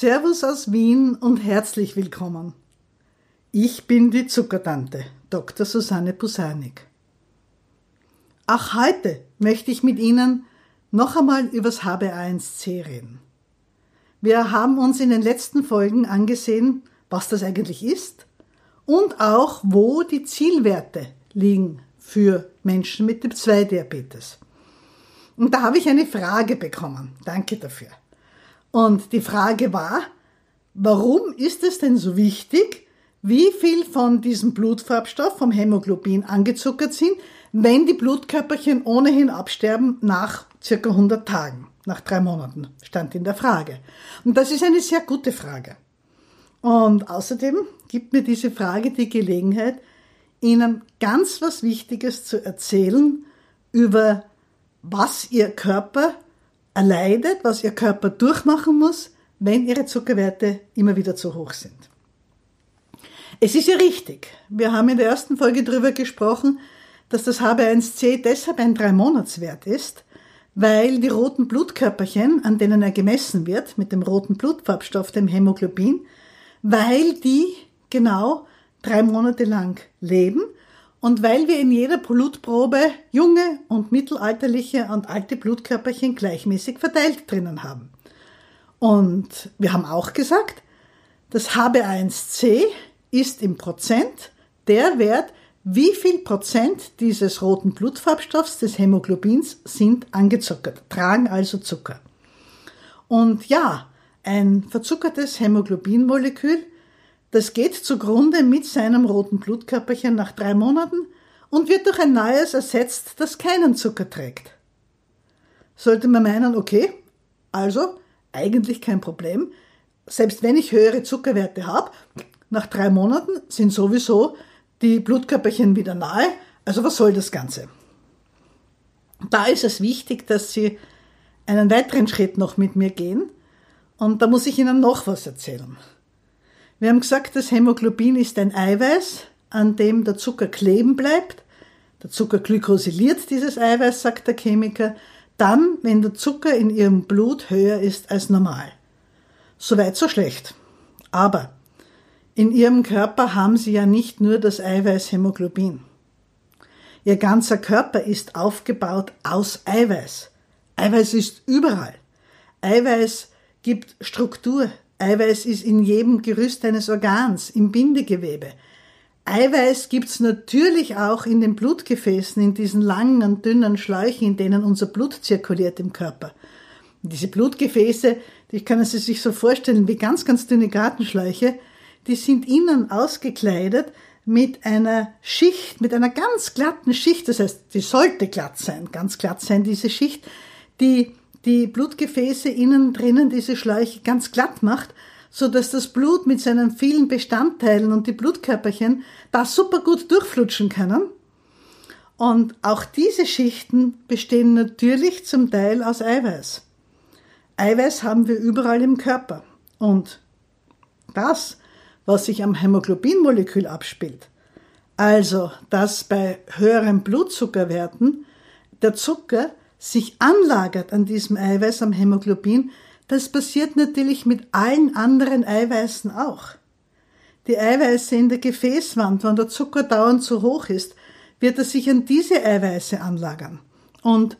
Servus aus Wien und herzlich willkommen. Ich bin die Zuckertante, Dr. Susanne Pusanik. Auch heute möchte ich mit Ihnen noch einmal übers HbA1c reden. Wir haben uns in den letzten Folgen angesehen, was das eigentlich ist und auch, wo die Zielwerte liegen für Menschen mit Typ 2 Diabetes. Und da habe ich eine Frage bekommen. Danke dafür. Und die Frage war, warum ist es denn so wichtig, wie viel von diesem Blutfarbstoff, vom Hämoglobin, angezuckert sind, wenn die Blutkörperchen ohnehin absterben nach circa 100 Tagen, nach drei Monaten, stand in der Frage. Und das ist eine sehr gute Frage. Und außerdem gibt mir diese Frage die Gelegenheit, Ihnen ganz was Wichtiges zu erzählen über was Ihr Körper erleidet, was Ihr Körper durchmachen muss, wenn Ihre Zuckerwerte immer wieder zu hoch sind. Es ist ja richtig. Wir haben in der ersten Folge darüber gesprochen, dass das HB1C deshalb ein Drei-Monats-Wert ist, weil die roten Blutkörperchen, an denen er gemessen wird, mit dem roten Blutfarbstoff, dem Hämoglobin, weil die genau drei Monate lang leben und weil wir in jeder Blutprobe junge und mittelalterliche und alte Blutkörperchen gleichmäßig verteilt drinnen haben. Und wir haben auch gesagt, das HB1C ist im Prozent der Wert, wie viel Prozent dieses roten Blutfarbstoffs, des Hämoglobins, sind angezuckert, tragen also Zucker. Und ja, ein verzuckertes Hämoglobinmolekül, das geht zugrunde mit seinem roten Blutkörperchen nach drei Monaten und wird durch ein neues ersetzt, das keinen Zucker trägt. Sollte man meinen, okay, also eigentlich kein Problem, selbst wenn ich höhere Zuckerwerte habe, nach drei Monaten sind sowieso die Blutkörperchen wieder nahe. Also was soll das Ganze? Da ist es wichtig, dass Sie einen weiteren Schritt noch mit mir gehen. Und da muss ich Ihnen noch was erzählen. Wir haben gesagt, das Hämoglobin ist ein Eiweiß, an dem der Zucker kleben bleibt. Der Zucker glykosiliert dieses Eiweiß, sagt der Chemiker, dann, wenn der Zucker in Ihrem Blut höher ist als normal. Soweit so schlecht. Aber in ihrem Körper haben sie ja nicht nur das Eiweiß Hämoglobin. Ihr ganzer Körper ist aufgebaut aus Eiweiß. Eiweiß ist überall. Eiweiß gibt Struktur. Eiweiß ist in jedem Gerüst eines Organs, im Bindegewebe. Eiweiß gibt's natürlich auch in den Blutgefäßen, in diesen langen dünnen Schläuchen, in denen unser Blut zirkuliert im Körper. Und diese Blutgefäße, die können Sie sich so vorstellen wie ganz, ganz dünne Gartenschläuche, die sind innen ausgekleidet mit einer Schicht, mit einer ganz glatten Schicht, das heißt, die sollte glatt sein, ganz glatt sein, diese Schicht, die die Blutgefäße innen drinnen, diese Schläuche ganz glatt macht, so dass das Blut mit seinen vielen Bestandteilen und die Blutkörperchen da super gut durchflutschen können. Und auch diese Schichten bestehen natürlich zum Teil aus Eiweiß. Eiweiß haben wir überall im Körper. Und das was sich am Hämoglobinmolekül abspielt. Also, dass bei höheren Blutzuckerwerten der Zucker sich anlagert an diesem Eiweiß am Hämoglobin, das passiert natürlich mit allen anderen Eiweißen auch. Die Eiweiße in der Gefäßwand, wenn der Zucker dauernd zu hoch ist, wird er sich an diese Eiweiße anlagern. Und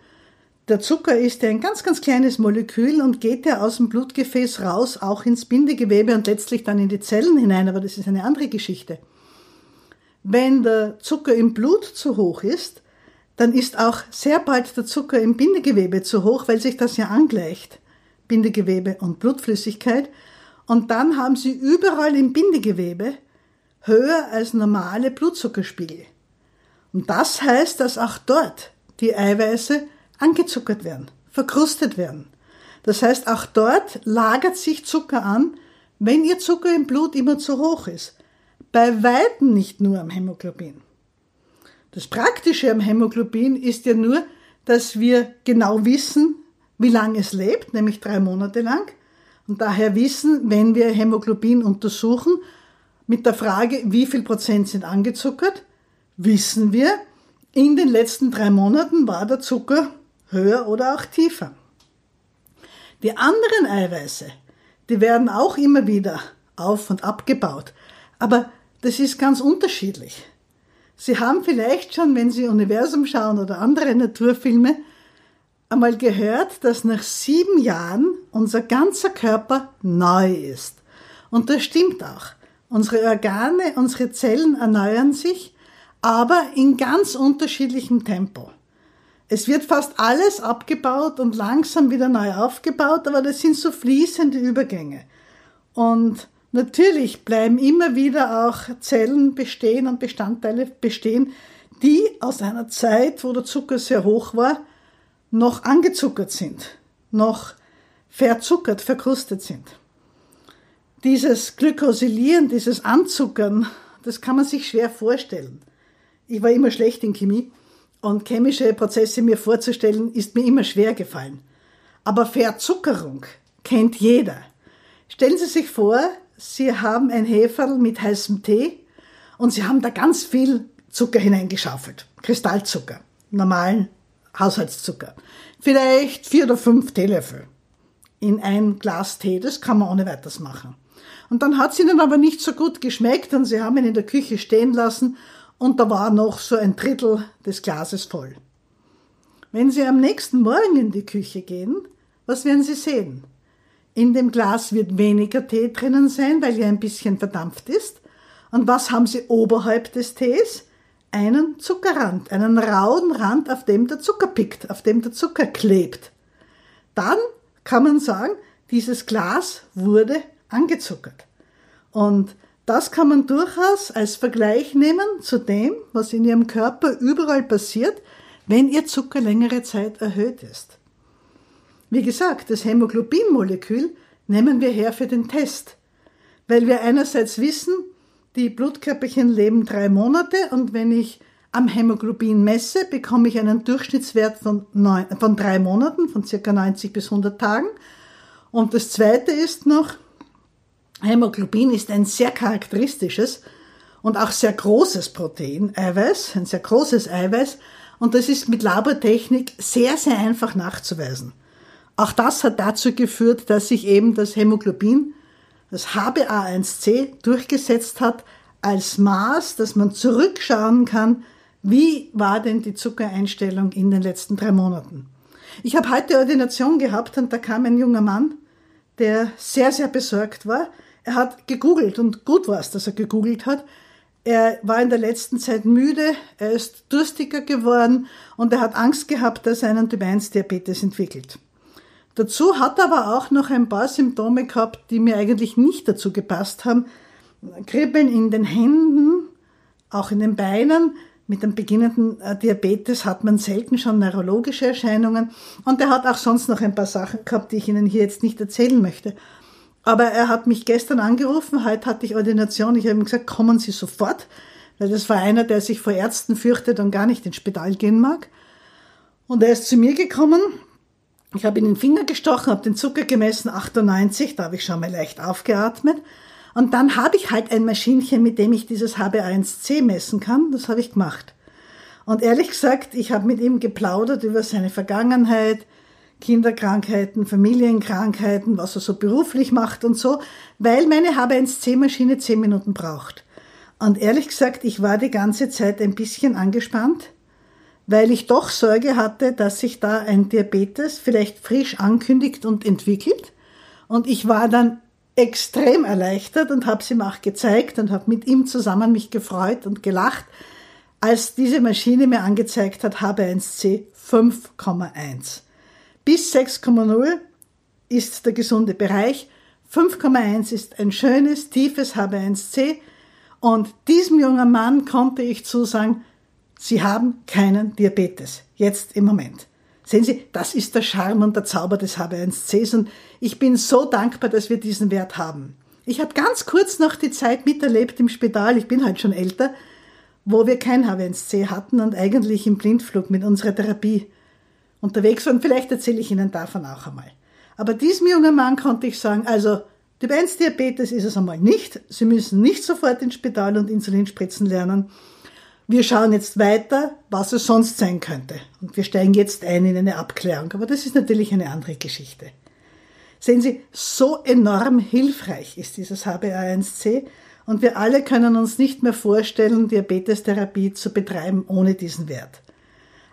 der Zucker ist ja ein ganz, ganz kleines Molekül und geht ja aus dem Blutgefäß raus, auch ins Bindegewebe und letztlich dann in die Zellen hinein, aber das ist eine andere Geschichte. Wenn der Zucker im Blut zu hoch ist, dann ist auch sehr bald der Zucker im Bindegewebe zu hoch, weil sich das ja angleicht. Bindegewebe und Blutflüssigkeit. Und dann haben sie überall im Bindegewebe höher als normale Blutzuckerspiegel. Und das heißt, dass auch dort die Eiweiße angezuckert werden, verkrustet werden. Das heißt, auch dort lagert sich Zucker an, wenn Ihr Zucker im Blut immer zu hoch ist. Bei weitem nicht nur am Hämoglobin. Das Praktische am Hämoglobin ist ja nur, dass wir genau wissen, wie lange es lebt, nämlich drei Monate lang. Und daher wissen, wenn wir Hämoglobin untersuchen, mit der Frage, wie viel Prozent sind angezuckert, wissen wir, in den letzten drei Monaten war der Zucker höher oder auch tiefer. Die anderen Eiweiße, die werden auch immer wieder auf und abgebaut. Aber das ist ganz unterschiedlich. Sie haben vielleicht schon, wenn Sie Universum schauen oder andere Naturfilme, einmal gehört, dass nach sieben Jahren unser ganzer Körper neu ist. Und das stimmt auch. Unsere Organe, unsere Zellen erneuern sich, aber in ganz unterschiedlichem Tempo. Es wird fast alles abgebaut und langsam wieder neu aufgebaut, aber das sind so fließende Übergänge. Und natürlich bleiben immer wieder auch Zellen bestehen und Bestandteile bestehen, die aus einer Zeit, wo der Zucker sehr hoch war, noch angezuckert sind, noch verzuckert, verkrustet sind. Dieses Glykosilieren, dieses Anzuckern, das kann man sich schwer vorstellen. Ich war immer schlecht in Chemie und chemische Prozesse mir vorzustellen, ist mir immer schwer gefallen. Aber Verzuckerung kennt jeder. Stellen Sie sich vor, Sie haben ein Heferl mit heißem Tee und Sie haben da ganz viel Zucker hineingeschaufelt. Kristallzucker, normalen Haushaltszucker. Vielleicht vier oder fünf Teelöffel in ein Glas Tee. Das kann man ohne weiteres machen. Und dann hat es ihnen aber nicht so gut geschmeckt und sie haben ihn in der Küche stehen lassen und da war noch so ein Drittel des Glases voll. Wenn Sie am nächsten Morgen in die Küche gehen, was werden Sie sehen? In dem Glas wird weniger Tee drinnen sein, weil er ein bisschen verdampft ist. Und was haben Sie oberhalb des Tees? Einen Zuckerrand, einen rauen Rand, auf dem der Zucker pickt, auf dem der Zucker klebt. Dann kann man sagen, dieses Glas wurde angezuckert. Und das kann man durchaus als Vergleich nehmen zu dem, was in Ihrem Körper überall passiert, wenn Ihr Zucker längere Zeit erhöht ist. Wie gesagt, das Hämoglobinmolekül nehmen wir her für den Test, weil wir einerseits wissen, die Blutkörperchen leben drei Monate und wenn ich am Hämoglobin messe, bekomme ich einen Durchschnittswert von, neun, von drei Monaten, von circa 90 bis 100 Tagen. Und das zweite ist noch, Hämoglobin ist ein sehr charakteristisches und auch sehr großes Protein, Eiweiß, ein sehr großes Eiweiß. Und das ist mit Labortechnik sehr, sehr einfach nachzuweisen. Auch das hat dazu geführt, dass sich eben das Hämoglobin, das HbA1c, durchgesetzt hat als Maß, dass man zurückschauen kann, wie war denn die Zuckereinstellung in den letzten drei Monaten. Ich habe heute Ordination gehabt und da kam ein junger Mann, der sehr, sehr besorgt war, er hat gegoogelt und gut war es, dass er gegoogelt hat. Er war in der letzten Zeit müde, er ist durstiger geworden und er hat Angst gehabt, dass er einen Typ 1 Diabetes entwickelt. Dazu hat er aber auch noch ein paar Symptome gehabt, die mir eigentlich nicht dazu gepasst haben. Kribbeln in den Händen, auch in den Beinen. Mit dem beginnenden äh, Diabetes hat man selten schon neurologische Erscheinungen. Und er hat auch sonst noch ein paar Sachen gehabt, die ich Ihnen hier jetzt nicht erzählen möchte. Aber er hat mich gestern angerufen, heute hatte ich Ordination, ich habe ihm gesagt, kommen Sie sofort, weil das war einer, der sich vor Ärzten fürchtet und gar nicht ins Spital gehen mag. Und er ist zu mir gekommen, ich habe in den Finger gestochen, habe den Zucker gemessen, 98, da habe ich schon mal leicht aufgeatmet. Und dann habe ich halt ein Maschinchen, mit dem ich dieses HB1C messen kann, das habe ich gemacht. Und ehrlich gesagt, ich habe mit ihm geplaudert über seine Vergangenheit, Kinderkrankheiten, Familienkrankheiten, was er so beruflich macht und so, weil meine H1C-Maschine zehn Minuten braucht. Und ehrlich gesagt, ich war die ganze Zeit ein bisschen angespannt, weil ich doch Sorge hatte, dass sich da ein Diabetes vielleicht frisch ankündigt und entwickelt. Und ich war dann extrem erleichtert und habe es ihm auch gezeigt und habe mit ihm zusammen mich gefreut und gelacht, als diese Maschine mir angezeigt hat, H1C 5,1. Bis 6,0 ist der gesunde Bereich. 5,1 ist ein schönes, tiefes HB1C. Und diesem jungen Mann konnte ich zusagen, Sie haben keinen Diabetes. Jetzt im Moment. Sehen Sie, das ist der Charme und der Zauber des HB1Cs und ich bin so dankbar, dass wir diesen Wert haben. Ich habe ganz kurz noch die Zeit miterlebt im Spital, ich bin halt schon älter, wo wir kein HB1C hatten und eigentlich im Blindflug mit unserer Therapie unterwegs waren. Vielleicht erzähle ich Ihnen davon auch einmal. Aber diesem jungen Mann konnte ich sagen, also Typ 1 Diabetes ist es einmal nicht. Sie müssen nicht sofort ins Spital und Insulin spritzen lernen. Wir schauen jetzt weiter, was es sonst sein könnte. Und wir steigen jetzt ein in eine Abklärung. Aber das ist natürlich eine andere Geschichte. Sehen Sie, so enorm hilfreich ist dieses HbA1c und wir alle können uns nicht mehr vorstellen, Diabetestherapie zu betreiben ohne diesen Wert.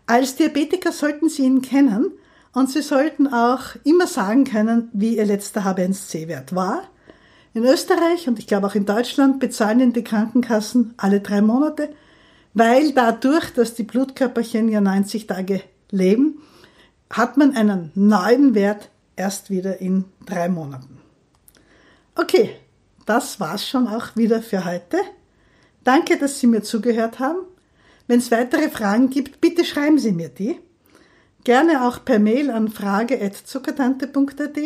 Als Diabetiker sollten Sie ihn kennen und Sie sollten auch immer sagen können, wie Ihr letzter HbA1c-Wert war. In Österreich und ich glaube auch in Deutschland bezahlen die Krankenkassen alle drei Monate, weil dadurch, dass die Blutkörperchen ja 90 Tage leben, hat man einen neuen Wert erst wieder in drei Monaten. Okay, das war's schon auch wieder für heute. Danke, dass Sie mir zugehört haben. Wenn es weitere Fragen gibt, bitte schreiben Sie mir die. Gerne auch per Mail an frage.zuckertante.at.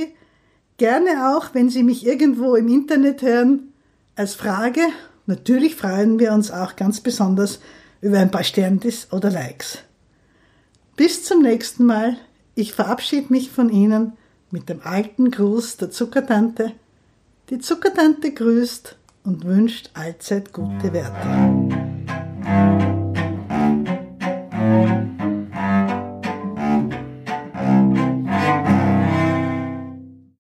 Gerne auch, wenn Sie mich irgendwo im Internet hören, als Frage. Natürlich freuen wir uns auch ganz besonders über ein paar Sterndis oder Likes. Bis zum nächsten Mal. Ich verabschiede mich von Ihnen mit dem alten Gruß der Zuckertante. Die Zuckertante grüßt und wünscht allzeit gute Werte.